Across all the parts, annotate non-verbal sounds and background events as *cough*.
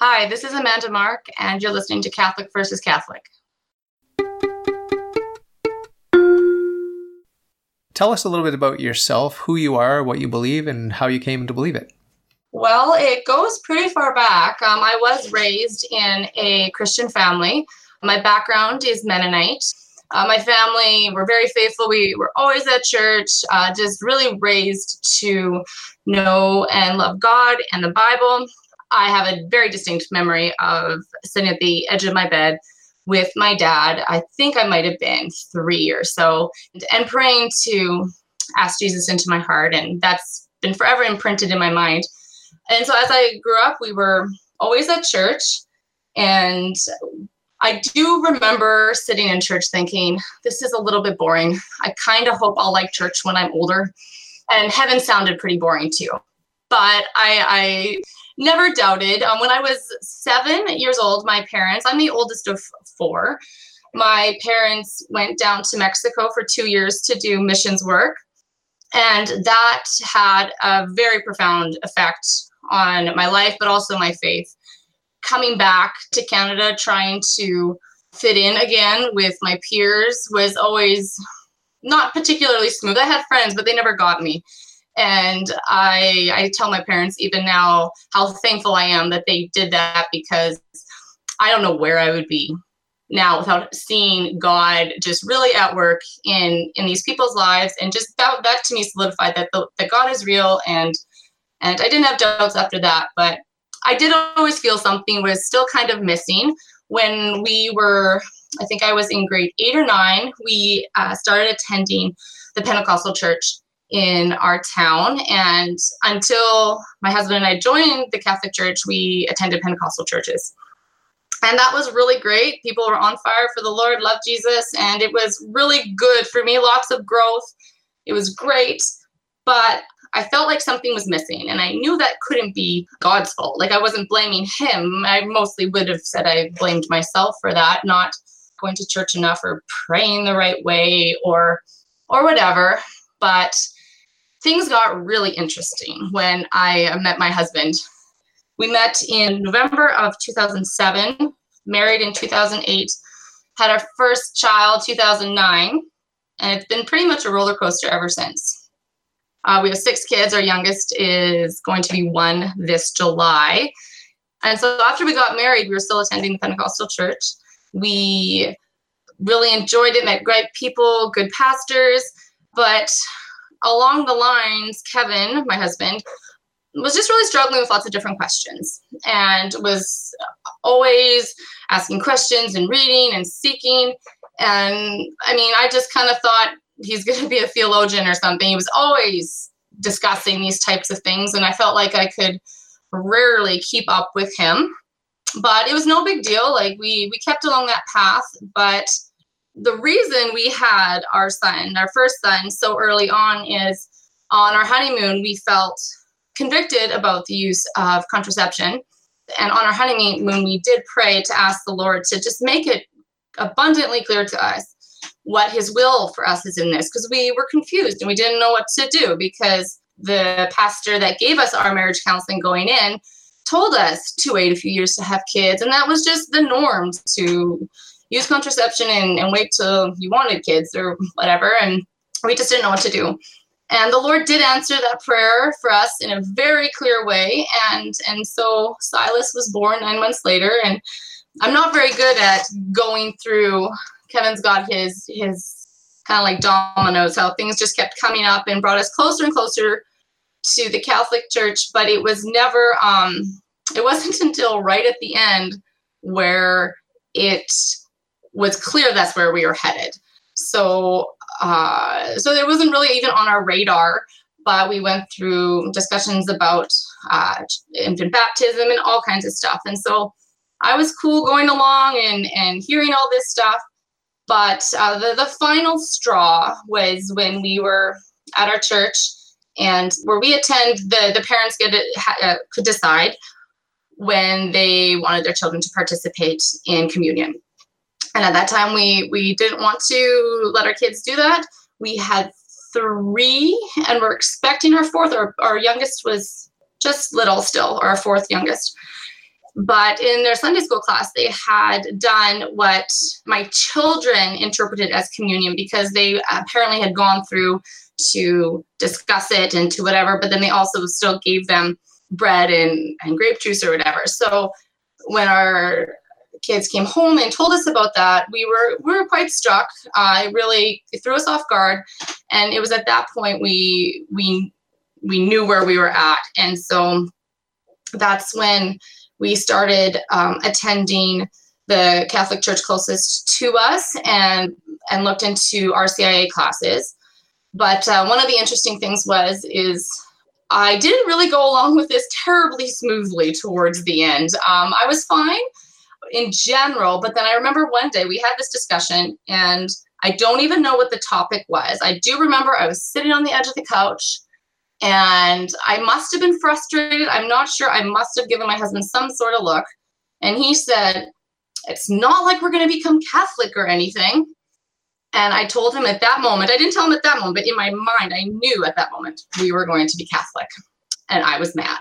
Hi, this is Amanda Mark, and you're listening to Catholic versus Catholic. Tell us a little bit about yourself, who you are, what you believe, and how you came to believe it. Well, it goes pretty far back. Um, I was raised in a Christian family. My background is Mennonite. Uh, my family were very faithful. We were always at church, uh, just really raised to know and love God and the Bible. I have a very distinct memory of sitting at the edge of my bed with my dad. I think I might have been three or so, and praying to ask Jesus into my heart. And that's been forever imprinted in my mind. And so as I grew up, we were always at church. And I do remember sitting in church thinking, this is a little bit boring. I kind of hope I'll like church when I'm older. And heaven sounded pretty boring too. But I, I never doubted. Um, when I was seven years old, my parents, I'm the oldest of four, my parents went down to Mexico for two years to do missions work. And that had a very profound effect on my life, but also my faith. Coming back to Canada, trying to fit in again with my peers was always not particularly smooth. I had friends, but they never got me. And I, I tell my parents even now how thankful I am that they did that because I don't know where I would be now without seeing God just really at work in in these people's lives. And just that that to me solidified that the, that God is real and and I didn't have doubts after that. But I did always feel something was still kind of missing. When we were I think I was in grade eight or nine we uh, started attending the Pentecostal church in our town and until my husband and I joined the Catholic Church we attended Pentecostal churches and that was really great. People were on fire for the Lord, loved Jesus, and it was really good for me. Lots of growth. It was great, but I felt like something was missing, and I knew that couldn't be God's fault. Like I wasn't blaming Him. I mostly would have said I blamed myself for that, not going to church enough or praying the right way or or whatever. But things got really interesting when I met my husband we met in November of 2007, married in 2008, had our first child 2009, and it's been pretty much a roller coaster ever since. Uh, we have six kids. Our youngest is going to be one this July. And so after we got married, we were still attending the Pentecostal church. We really enjoyed it, met great people, good pastors. But along the lines, Kevin, my husband, was just really struggling with lots of different questions and was always asking questions and reading and seeking. And I mean, I just kind of thought he's going to be a theologian or something. He was always discussing these types of things, and I felt like I could rarely keep up with him. But it was no big deal. Like we we kept along that path, but the reason we had our son, our first son, so early on is on our honeymoon, we felt convicted about the use of contraception. And on our honeymoon, we did pray to ask the Lord to just make it abundantly clear to us what his will for us is in this because we were confused and we didn't know what to do because the pastor that gave us our marriage counseling going in told us to wait a few years to have kids and that was just the norm to use contraception and, and wait till you wanted kids or whatever and we just didn't know what to do. And the lord did answer that prayer for us in a very clear way and and so silas was born nine months later and i'm not very good at going through kevin's got his his kind of like dominoes how things just kept coming up and brought us closer and closer to the catholic church but it was never um it wasn't *laughs* until right at the end where it was clear that's where we were headed so uh, so it wasn't really even on our radar, but we went through discussions about uh, infant baptism and all kinds of stuff. And so I was cool going along and, and hearing all this stuff. But uh, the, the final straw was when we were at our church and where we attend, the, the parents get uh, could decide when they wanted their children to participate in communion. And at that time, we we didn't want to let our kids do that. We had three, and we're expecting our fourth. Our, our youngest was just little still, our fourth youngest. But in their Sunday school class, they had done what my children interpreted as communion because they apparently had gone through to discuss it and to whatever, but then they also still gave them bread and, and grape juice or whatever. So when our kids came home and told us about that, we were we were quite struck. Uh, it really it threw us off guard, and it was at that point we we we knew where we were at, and so that's when we started um, attending the Catholic Church closest to us and and looked into RCIA classes. But uh, one of the interesting things was is I didn't really go along with this terribly smoothly towards the end. Um, I was fine in general, but then I remember one day we had this discussion and I don't even know what the topic was. I do remember I was sitting on the edge of the couch and I must have been frustrated. I'm not sure. I must have given my husband some sort of look. And he said, It's not like we're going to become Catholic or anything. And I told him at that moment, I didn't tell him at that moment, but in my mind, I knew at that moment we were going to be Catholic. And I was mad.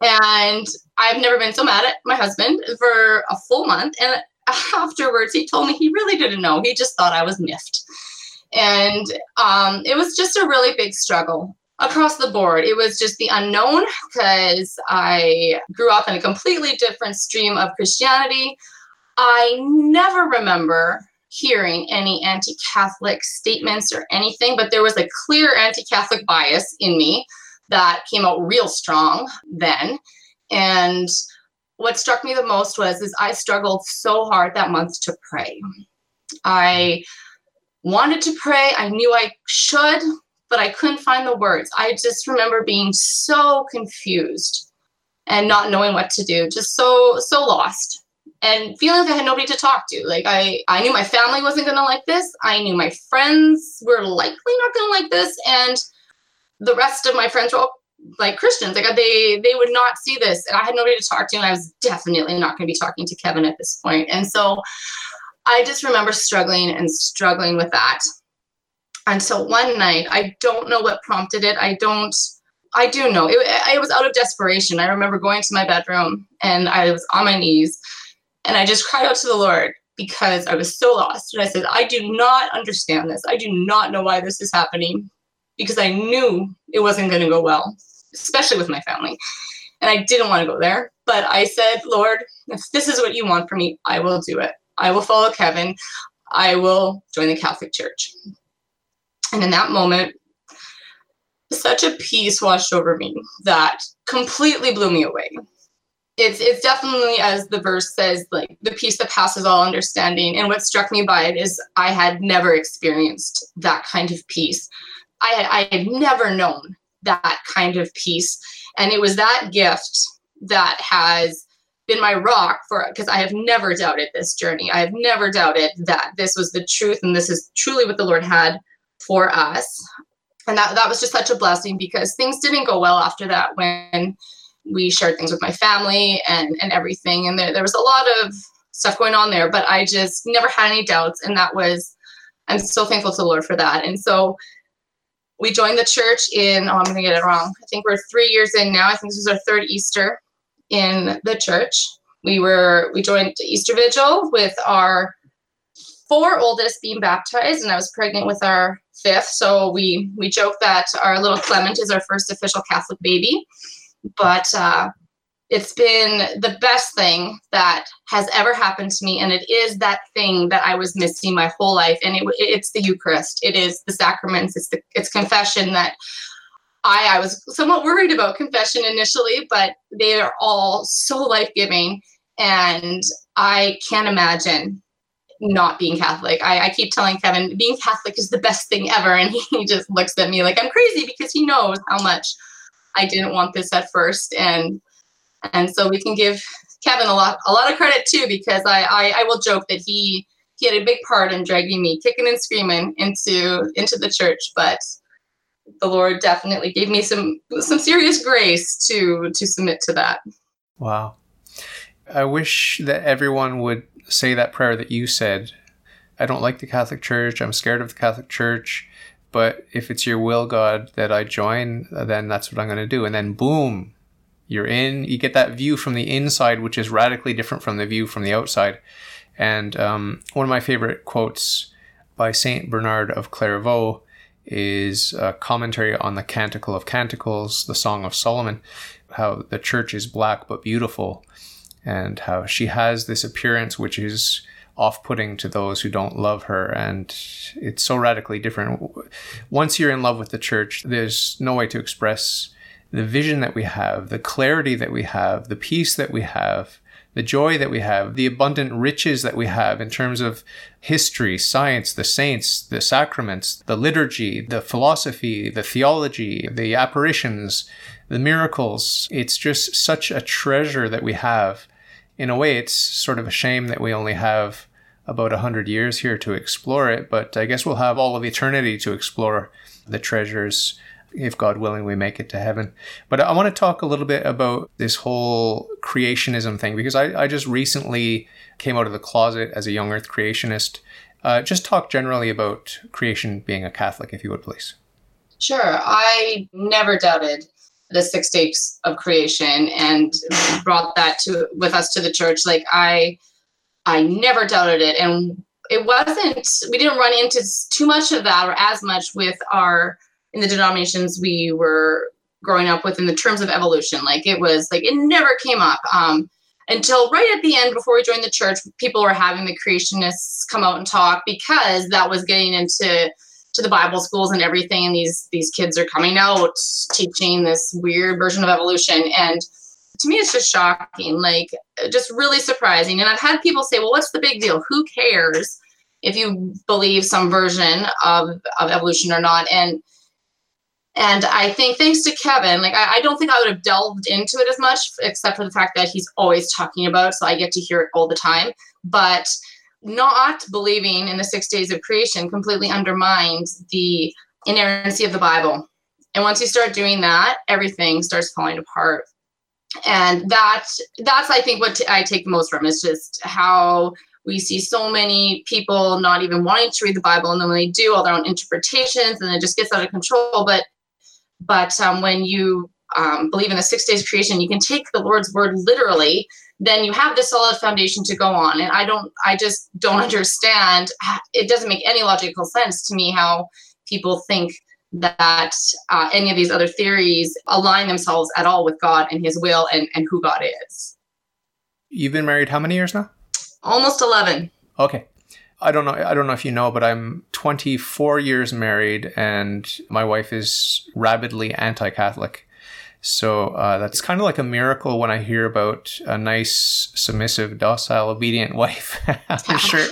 And I've never been so mad at my husband for a full month. And *laughs* afterwards, he told me he really didn't know. He just thought I was miffed. And um, it was just a really big struggle across the board. It was just the unknown because I grew up in a completely different stream of Christianity. I never remember hearing any anti Catholic statements or anything, but there was a clear anti Catholic bias in me that came out real strong then. And what struck me the most was is I struggled so hard that month to pray. I wanted to pray. I knew I should, but I couldn't find the words. I just remember being so confused and not knowing what to do, just so so lost and feeling like I had nobody to talk to. Like I I knew my family wasn't going to like this. I knew my friends were likely not going to like this and the rest of my friends were all like Christians. Like they they would not see this and I had nobody to talk to and I was definitely not going to be talking to Kevin at this point. And so I just remember struggling and struggling with that until one night. I don't know what prompted it. I don't. I do know it, it was out of desperation. I remember going to my bedroom and I was on my knees and I just cried out to the Lord because I was so lost. And I said, I do not understand this. I do not know why this is happening because I knew it wasn't going to go well, especially with my family. And I didn't want to go there. But I said, Lord, if this is what you want for me, I will do it. I will follow Kevin. I will join the Catholic Church. And in that moment, such a peace washed over me that completely blew me away. It's it's definitely as the verse says, like the peace that passes all understanding. And what struck me by it is I had never experienced that kind of peace. I had I had never known that kind of peace. And it was that gift that has been my rock for because I have never doubted this journey. I have never doubted that this was the truth and this is truly what the Lord had for us. And that, that was just such a blessing because things didn't go well after that when we shared things with my family and, and everything. And there, there was a lot of stuff going on there, but I just never had any doubts. And that was, I'm so thankful to the Lord for that. And so we joined the church in, oh, I'm going to get it wrong. I think we're three years in now. I think this was our third Easter in the church. We were we joined Easter Vigil with our four oldest being baptized, and I was pregnant with our fifth. So we we joke that our little Clement is our first official Catholic baby. But uh, it's been the best thing that has ever happened to me, and it is that thing that I was missing my whole life. And it, it's the Eucharist. It is the sacraments. It's the it's confession that I, I was somewhat worried about confession initially, but they are all so life giving. And I can't imagine not being Catholic. I, I, keep telling Kevin, being Catholic is the best thing ever. And he, *laughs* he just looks at me like I'm crazy because he knows how much I didn't want this at first. And and so we can give Kevin a lot a lot of credit too, because I, I, I will joke that he he had a big part in dragging me kicking and screaming into into the church. But the Lord definitely gave me some some serious grace to to submit to that. Wow. I wish that everyone would say that prayer that you said. I don't like the Catholic Church. I'm scared of the Catholic Church. But if it's your will, God, that I join, then that's what I'm going to do. And then, boom, you're in. You get that view from the inside, which is radically different from the view from the outside. And um, one of my favorite quotes by Saint Bernard of Clairvaux is a commentary on the Canticle of Canticles, the Song of Solomon, how the church is black but beautiful, and how she has this appearance which is off putting to those who don't love her. And it's so radically different. Once you're in love with the church, there's no way to express the vision that we have, the clarity that we have, the peace that we have, the joy that we have, the abundant riches that we have in terms of history, science, the saints, the sacraments, the liturgy, the philosophy, the theology, the apparitions, the miracles. It's just such a treasure that we have. In a way, it's sort of a shame that we only have about a hundred years here to explore it, but I guess we'll have all of eternity to explore the treasures if God willing, we make it to heaven. But I want to talk a little bit about this whole creationism thing because I, I just recently came out of the closet as a young earth creationist. Uh, just talk generally about creation being a Catholic, if you would please. Sure. I never doubted the six days of creation and brought that to with us to the church. Like I I never doubted it. And it wasn't we didn't run into too much of that or as much with our in the denominations we were growing up with in the terms of evolution. Like it was like it never came up um, until right at the end before we joined the church. People were having the creationists come out and talk because that was getting into to the Bible schools and everything. And these these kids are coming out teaching this weird version of evolution and to me it's just shocking like just really surprising and i've had people say well what's the big deal who cares if you believe some version of, of evolution or not and and I think thanks to Kevin, like I, I, don't think I would have delved into it as much, except for the fact that he's always talking about, it, so I get to hear it all the time. But not believing in the six days of creation completely undermines the inerrancy of the Bible. And once you start doing that, everything starts falling apart. And that that's I think what t- I take the most from is just how we see so many people not even wanting to read the Bible, and then when they do, all their own interpretations, and it just gets out of control. But but um, when you um, believe in the six days of creation, you can take the Lord's word literally. Then you have the solid foundation to go on. And I don't, I just don't understand. It doesn't make any logical sense to me how people think that uh, any of these other theories align themselves at all with God and His will and, and who God is. You've been married how many years now? Almost 11. Okay. I don't know. I don't know if you know, but I'm 24 years married, and my wife is rabidly anti-Catholic. So uh, that's kind of like a miracle when I hear about a nice, submissive, docile, obedient wife. *laughs* I'm sure,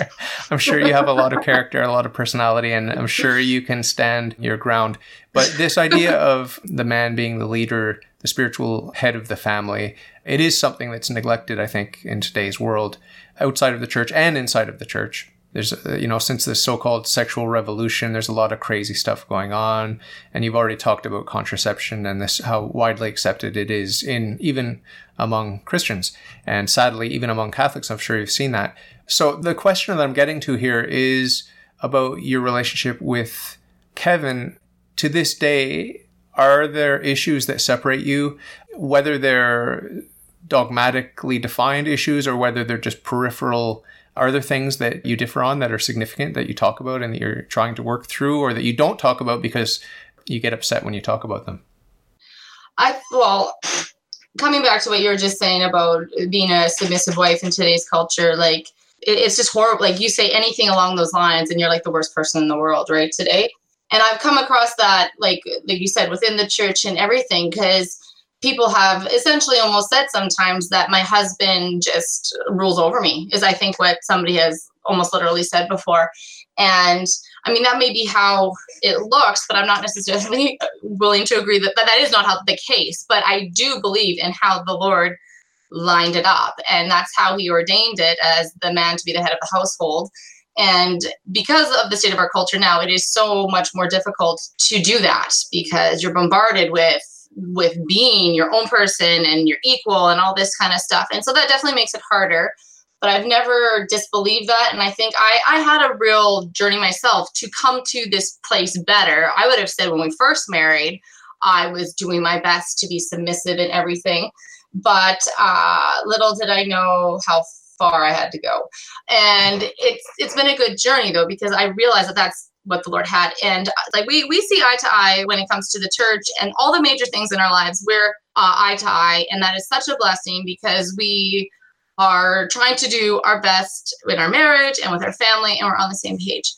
I'm sure you have a lot of character, a lot of personality, and I'm sure you can stand your ground. But this idea of the man being the leader, the spiritual head of the family, it is something that's neglected, I think, in today's world, outside of the church and inside of the church there's uh, you know since the so-called sexual revolution there's a lot of crazy stuff going on. And you've already talked about contraception and this how widely accepted it is in even among christians. And sadly even among catholics i'm sure you've seen that. So the question that i'm getting to here is about your relationship with kevin. To this day are there issues that separate you whether they're dogmatically defined issues or whether they're just peripheral are there things that you differ on that are significant that you talk about and that you're trying to work through or that you don't talk about because you get upset when you talk about them? I, well, coming back to what you were just saying about being a submissive wife in today's culture, like, it, it's just horrible. Like, you say anything along those lines and you're like the worst person in the world, right? Today. And I've come across that, like, like you said, within the church and everything, because people have essentially almost said sometimes that my husband just rules over me is i think what somebody has almost literally said before. And i mean that may be how it looks but i'm not necessarily *laughs* willing to agree that that, is not how the case. But i do believe in how the lord lined it up and that's how he ordained it as the man to be the head of the household. And because of the state of our culture now it is so much more difficult to do that because you're bombarded with with being your own person and your equal and all this kind of stuff. And so that definitely makes it harder. But I've never disbelieved that. And I think I, I had a real journey myself to come to this place better. I would have said when we first married, I was doing my best to be submissive in everything. But uh, little did I know how far I had to go. And it's it's been a good journey though because I realized that that's what the Lord had. And uh, like we we see eye to eye when it comes to the church and all the major things in our lives. We're uh, eye to eye, and that is such a blessing because we are trying to do our best in our marriage and with our family, and we're on the same page.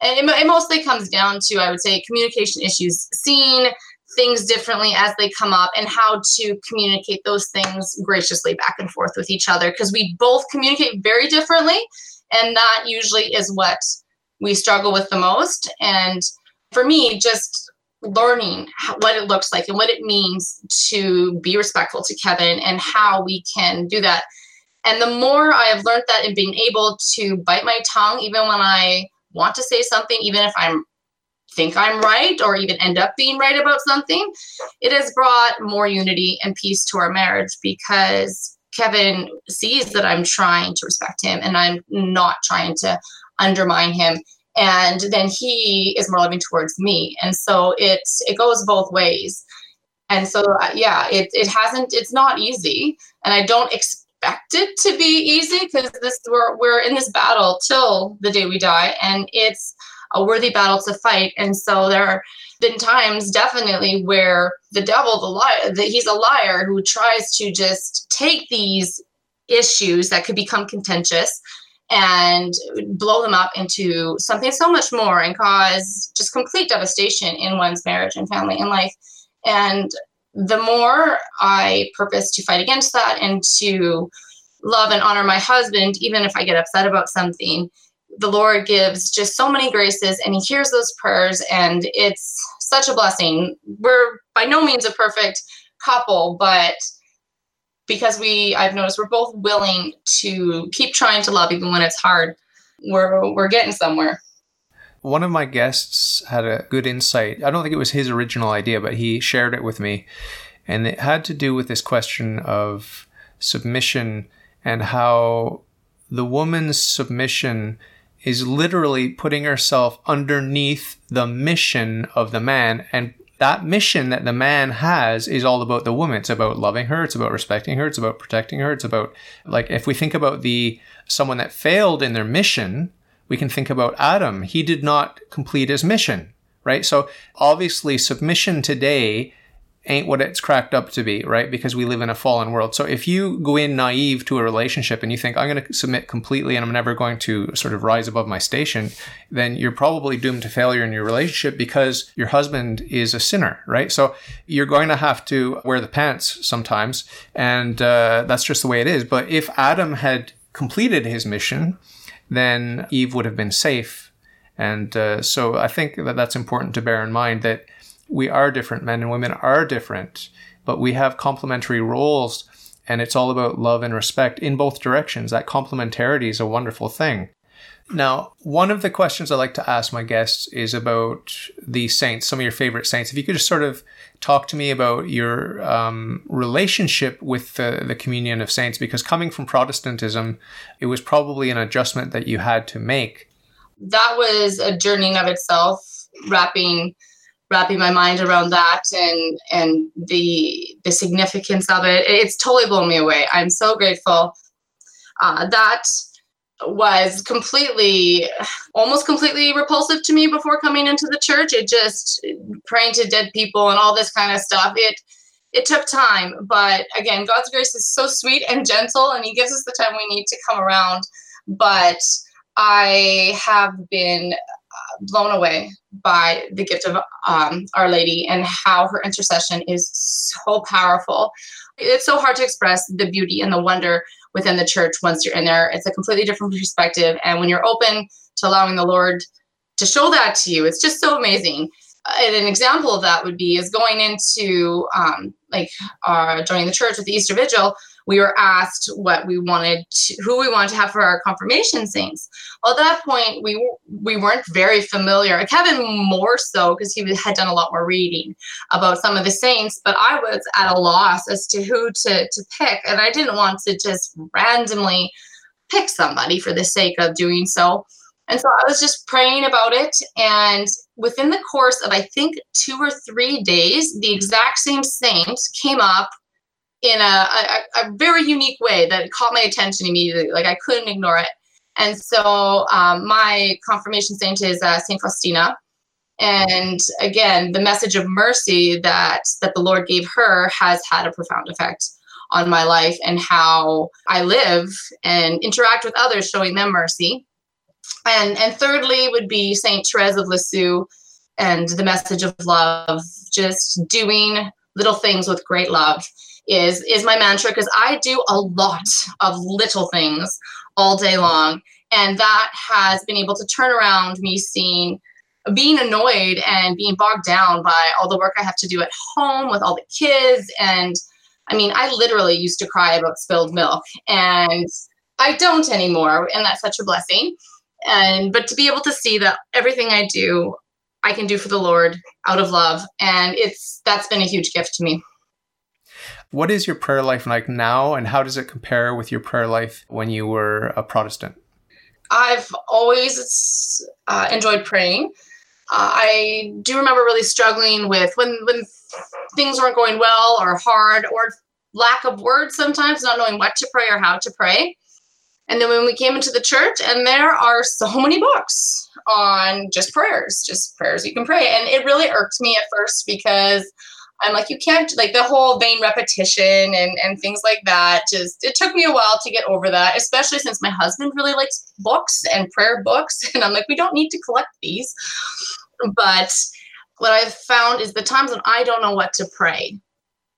And it, it mostly comes down to, I would say, communication issues, seeing things differently as they come up, and how to communicate those things graciously back and forth with each other because we both communicate very differently, and that usually is what we struggle with the most. And for me, just learning what it looks like and what it means to be respectful to Kevin and how we can do that. And the more I have learned that and being able to bite my tongue, even when I want to say something, even if I'm think I'm right or even end up being right about something, it has brought more unity and peace to our marriage because Kevin sees that I'm trying to respect him and I'm not trying to undermine him and then he is more loving towards me. And so it it goes both ways. And so uh, yeah it, it hasn't it's not easy. And i don't expect it to be easy because this we're, we're in this battle till the day we die. And it's a worthy battle to fight. And so there have been times definitely where the devil the liar that he's a liar who tries to just take these issues that could become contentious and blow them up into something so much more and cause just complete devastation in one's marriage and family and life. And the more I purpose to fight against that and to love and honor my husband, even if I get upset about something, the Lord gives just so many graces and He hears those prayers, and it's such a blessing. We're by no means a perfect couple, but because we I've noticed we're both willing to keep trying to love even when it's hard. We're we're getting somewhere. One of my guests had a good insight. I don't think it was his original idea, but he shared it with me. And it had to do with this question of submission and how the woman's submission is literally putting herself underneath the mission of the man and that mission that the man has is all about the woman. It's about loving her. It's about respecting her. It's about protecting her. It's about like if we think about the someone that failed in their mission, we can think about Adam. He did not complete his mission, right? So obviously submission today ain't what it's cracked up to be, right? Because we live in a fallen world. So if you go in naive to a relationship and you think, I'm going to submit completely and I'm never going to sort of rise above my station, then you're probably doomed to failure in your relationship because your husband is a sinner, right? So you're going to have to wear the pants sometimes. And uh, that's just the way it is. But if Adam had completed his mission, then Eve would have been safe. And uh, so I think that that's important to bear in mind that we are different. Men and women are different, but we have complementary roles, and it's all about love and respect in both directions. That complementarity is a wonderful thing. Now, one of the questions I like to ask my guests is about the saints, some of your favorite saints. If you could just sort of talk to me about your um, relationship with the, the communion of saints, because coming from Protestantism, it was probably an adjustment that you had to make. That was a journey of itself, wrapping wrapping my mind around that and and the the significance of it. It's totally blown me away. I'm so grateful uh, that was completely almost completely repulsive to me before coming into the church. It just praying to dead people and all this kind of stuff. It it took time but again god's grace is so sweet and gentle and he gives us the time we need to come around. But i have been blown away by the gift of um, Our Lady and how her intercession is so powerful. It's so hard to express the beauty and the wonder within the church once you're in there. It's a completely different perspective. And when you're open to allowing the Lord to show that to you, it's just so amazing. And an example of that would be is going into um, like uh, joining the church with the Easter Vigil we were asked what we wanted to, who we wanted to have for our confirmation saints. Well, at that point, we we weren't very familiar. Kevin more so because he had done a lot more reading about some of the saints, but I was at a loss as to who to to pick, and I didn't want to just randomly pick somebody for the sake of doing so. And so I was just praying about it. And within the course of, I think, two or three days, the exact same saint came up in a, a, a very unique way that caught my attention immediately. Like I couldn't ignore it. And so um, my confirmation saint is uh, Saint Faustina. And again, the message of mercy that that the Lord gave her has had a profound effect on my life and how I live and interact with others, showing them mercy. And and thirdly would be Saint Therese of Lisieux and the message of love, just doing little things with great love is is my mantra because I do a lot of little things all day long and that has been able to turn around me seeing being annoyed and being bogged down by all the work I have to do at home with all the kids and I mean I literally used to cry about spilled milk and I don't anymore and that's such a blessing and but to be able to see that everything I do I can do for the Lord out of love and it's that's been a huge gift to me. What is your prayer life like now, and how does it compare with your prayer life when you were a Protestant? I've always uh, enjoyed praying. Uh, I do remember really struggling with when when things weren't going well or hard or lack of words sometimes, not knowing what to pray or how to pray. And then when we came into the church, and there are so many books on just prayers, just prayers you can pray. And it really irked me at first because I'm like, you can't like the whole vain repetition and and things like that. Just it took me a while to get over that, especially since my husband really likes books and prayer books, *laughs* and I'm like, we don't need to collect these. But what I've found is the times when I don't know what to pray,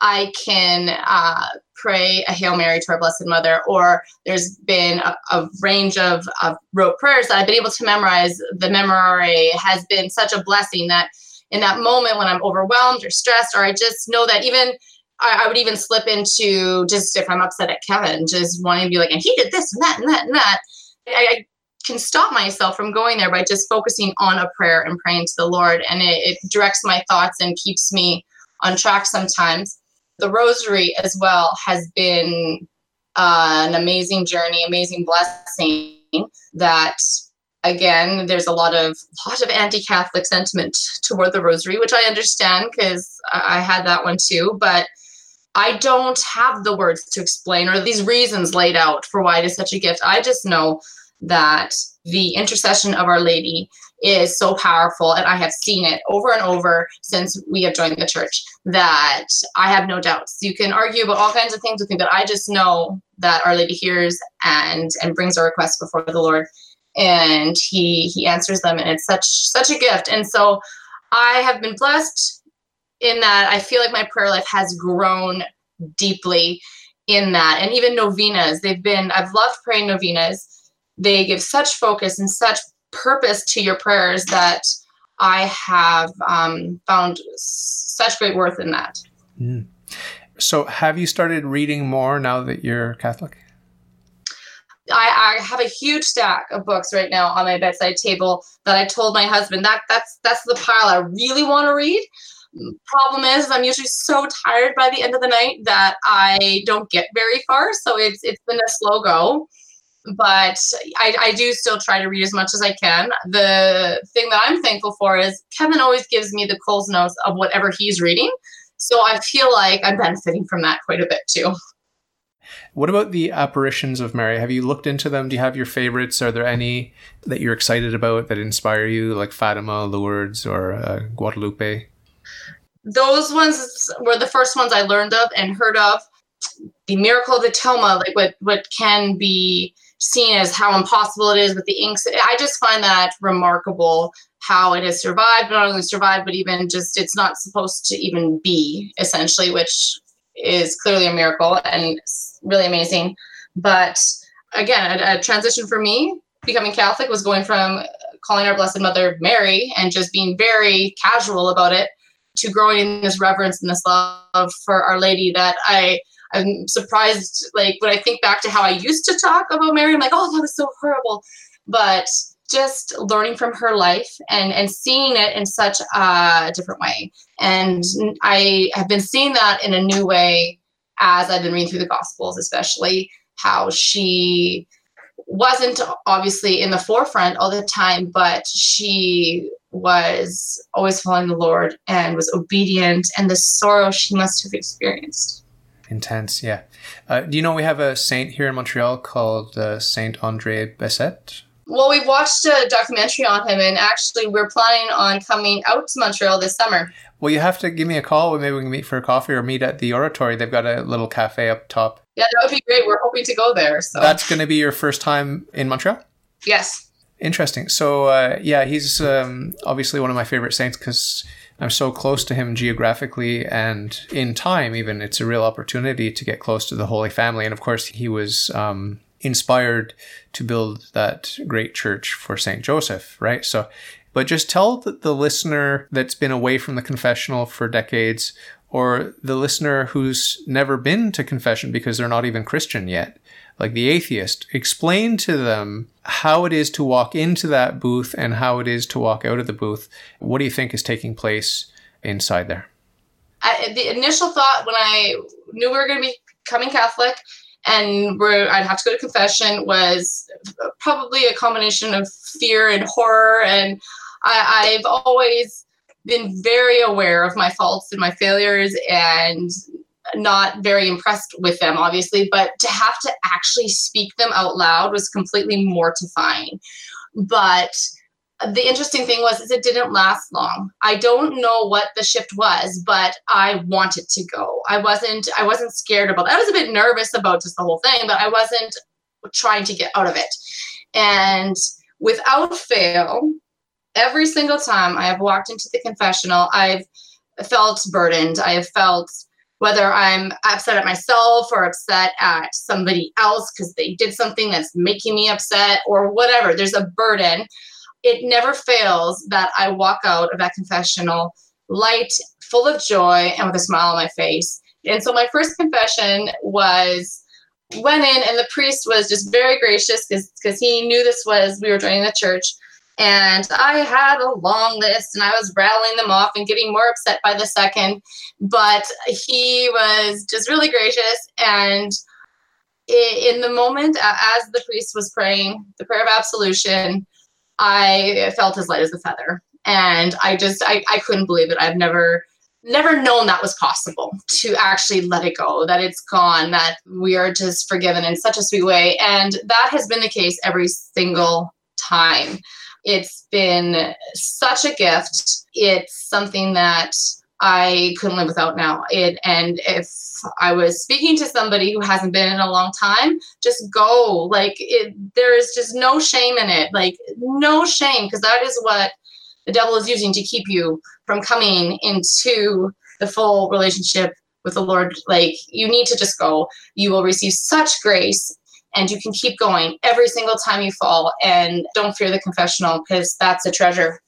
I can uh, pray a Hail Mary to our Blessed Mother, or there's been a, a, range of, of rote prayers that I've been able to memorize. The memory has been such a blessing that in that moment when I'm overwhelmed or stressed, or I just know that even I, I, would even slip into just if I'm upset at Kevin, just wanting to be like, and he did this and that and that and that. I, I can stop myself from going there by just focusing on a prayer and praying to the Lord, and it, it directs my thoughts and keeps me on track sometimes. The rosary as well has been uh, an amazing journey, amazing blessing that again, there's a lot of lot of anti-Catholic sentiment toward the Rosary, which I understand because I had that one too. But I don't have the words to explain or these reasons laid out for why it is such a gift. I just know that the intercession of Our Lady is so powerful, and I have seen it over and over since we have joined the church. That I have no doubts. You can argue about all kinds of things with me, but I just know that Our Lady hears and and brings our requests before the Lord and he he answers them and it's such such a gift. And so i have been blessed in that i feel like my prayer life has grown deeply in that. And even novenas they've been i've loved praying novenas. They give such focus and such purpose to your prayers that i have um, found such great worth in that. Mm. so have you started reading more now that you're catholic I, I, have a huge stack of books right now on my bedside table that I told my husband that that's that's the pile I really want to read. Problem is, I'm usually so tired by the end of the night that I don't get very far. So it's it's been a slow go, but I, I do still try to read as much as I can. The thing that I'm thankful for is Kevin always gives me the Coles notes of whatever he's reading, so I feel like I'm benefiting from that quite a bit too. What about the apparitions of Mary? Have you looked into them? Do you have your favorites? Are there any that you're excited about that inspire you, like Fatima, Lourdes, or uh, Guadalupe? Those ones were the first ones I learned of and heard of. The miracle of the Tilma, like what what can be seen as how impossible it is with the inks. I just find that remarkable how it has survived, not only survived, but even just it's not supposed to even be essentially, which is clearly a miracle and really amazing. But again, a, a transition for me becoming Catholic was going from calling our Blessed Mother Mary and just being very casual about it to growing in this reverence and this love for Our Lady that I I'm surprised like when I think back to how I used to talk about Mary, I'm like, oh that was so horrible. But just learning from her life and and seeing it in such a different way and i have been seeing that in a new way as i've been reading through the gospels especially how she wasn't obviously in the forefront all the time, but she was always following the Lord and was obedient, and the sorrow she must have experienced. Intense, yeah. Uh, do you know we have a saint here in Montreal called uh, Saint Andre Bessette? Well, we've watched a documentary on him, and actually, we're planning on coming out to Montreal this summer. Well, you have to give me a call. Maybe we can meet for a coffee or meet at the Oratory. They've got a little cafe up top. Yeah, that would be great. We're hoping to go there. So that's going to be your first time in Montreal. Yes. Interesting. So, uh, yeah, he's um, obviously one of my favorite saints because I'm so close to him geographically and in time. Even it's a real opportunity to get close to the Holy Family. And of course, he was um, inspired to build that great church for Saint Joseph, right? So, but just tell the, the listener that's been away from the confessional for decades, or the listener who's never been to confession because they're not even Christian yet, like the atheist, explain to them how it is to walk into that booth and how it is to walk out of the booth. What do you think is taking place inside there? I, the initial thought when I knew we were going to be becoming Catholic and where I'd have to go to confession was probably a combination of fear and horror. And I, I've always been very aware of my faults and my failures and not very impressed with them, obviously, but to have to actually speak them out loud was completely mortifying. But the interesting thing was is it didn't last long. I don't know what the shift was but i wanted to go. I wasn't i wasn't scared about it. i was a bit nervous about just the whole thing but i wasn't trying to get out of it. And without fail every single time i have walked into the confessional i've felt burdened. I have felt whether i'm upset at myself or upset at somebody else because they did something that's making me upset or whatever. There's a burden it never fails that I walk out of that confessional light, full of joy, and with a smile on my face. And so my first confession was went in, and the priest was just very gracious because he knew this was we were joining the church. And I had a long list and I was rattling them off and getting more upset by the second. But he was just really gracious. And in the moment, as the priest was praying the prayer of absolution, I felt as light as a feather. And I just, I, I couldn't believe it. I've never, never known that was possible to actually let it go, that it's gone, that we are just forgiven in such a sweet way. And that has been the case every single time. It's been such a gift. It's something that I couldn't live without now. It and if I was speaking to somebody who hasn't been in a long time, just go. Like it, there is just no shame in it. Like no shame because that is what the devil is using to keep you from coming into the full relationship with the Lord. Like you need to just go. You will receive such grace and you can keep going every single time you fall and don't fear the confessional because that's a treasure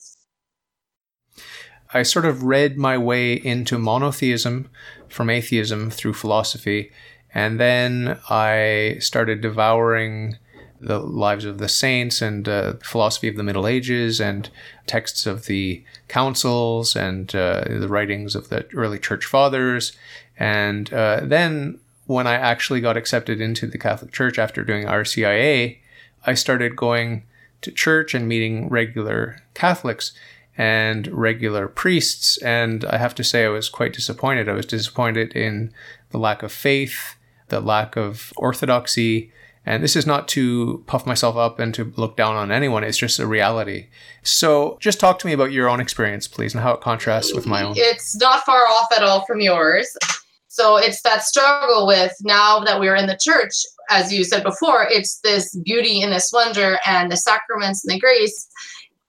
I sort of read my way into monotheism from atheism through philosophy. And then I started devouring the lives of the saints and uh, philosophy of the Middle Ages and texts of the councils and uh, the writings of the early church fathers. And uh, then when I actually got accepted into the Catholic Church after doing RCIA, I started going to church and meeting regular Catholics and regular priests. And I have to say, I was quite disappointed. I was disappointed in the lack of faith, the lack of orthodoxy. And this is not to puff myself up and to look down on anyone, it's just a reality. So just talk to me about your own experience, please, and how it contrasts with my own. It's not far off at all from yours. So it's that struggle with now that we're in the church, as you said before, it's this beauty and this wonder and the sacraments and the grace.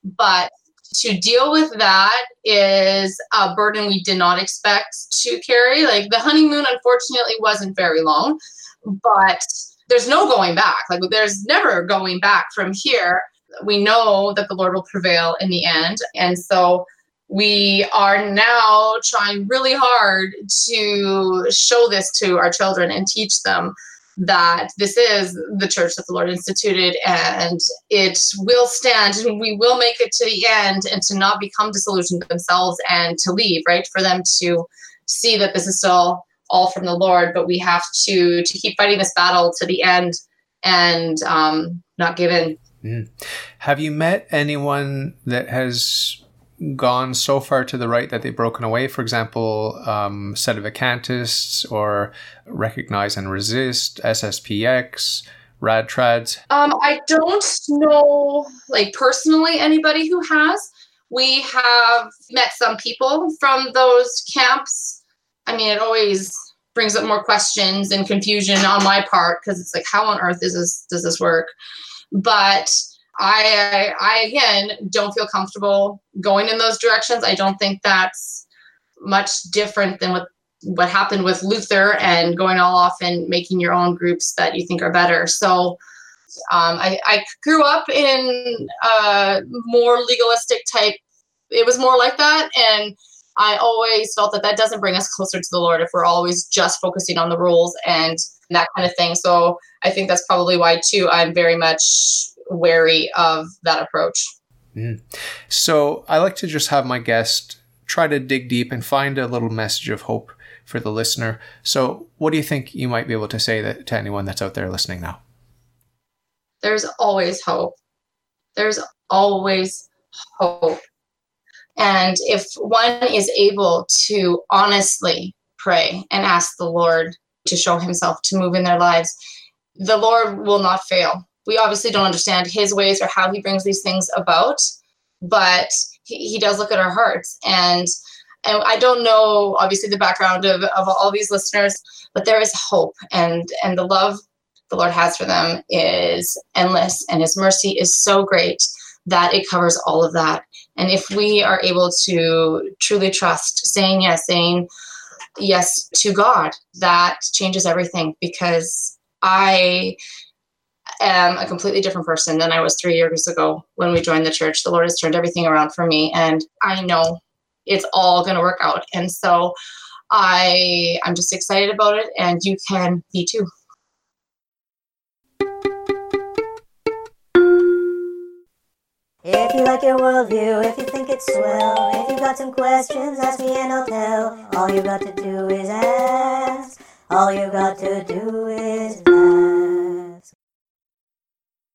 But to deal with that is a burden we did not expect to carry. Like the honeymoon, unfortunately, wasn't very long, but there's no going back. Like there's never going back from here. We know that the Lord will prevail in the end. And so we are now trying really hard to show this to our children and teach them that this is the church that the Lord instituted and it will stand and we will make it to the end and to not become disillusioned themselves and to leave, right? For them to see that this is still all from the Lord, but we have to to keep fighting this battle to the end and um, not give in. Mm. Have you met anyone that has gone so far to the right that they've broken away? For example, um, Sedevacantists or Recognize and Resist, SSPX, Rad Trads? Um, I don't know, like personally, anybody who has. We have met some people from those camps. I mean, it always brings up more questions and confusion on my part because it's like, how on earth is this? Does this work? But I, I again don't feel comfortable going in those directions. I don't think that's much different than what what happened with Luther and going all off and making your own groups that you think are better. So um, I, I, grew up in a more legalistic type. It was more like that, and I always felt that that doesn't bring us closer to the Lord if we're always just focusing on the rules and that kind of thing. So I think that's probably why too I'm very much wary of that approach. Mm. So I like to just have my guest try to dig deep and find a little message of hope for the listener. So, what do you think you might be able to say that, to anyone that's out there listening now? There's always hope. There's always hope. And if one is able to honestly pray and ask the Lord to show himself to move in their lives, the Lord will not fail we obviously don't understand his ways or how he brings these things about, but he, he does look at our hearts. And and I don't know obviously the background of, of all these listeners, but there is hope and and the love the Lord has for them is endless and his mercy is so great that it covers all of that. And if we are able to truly trust, saying yes, saying yes to God, that changes everything because I am a completely different person than I was three years ago when we joined the church. The Lord has turned everything around for me, and I know it's all going to work out. And so I I'm just excited about it, and you can be too. If you like your worldview, if you think it's swell, if you've got some questions, ask me and I'll tell. All you've got to do is ask. All you've got to do is ask.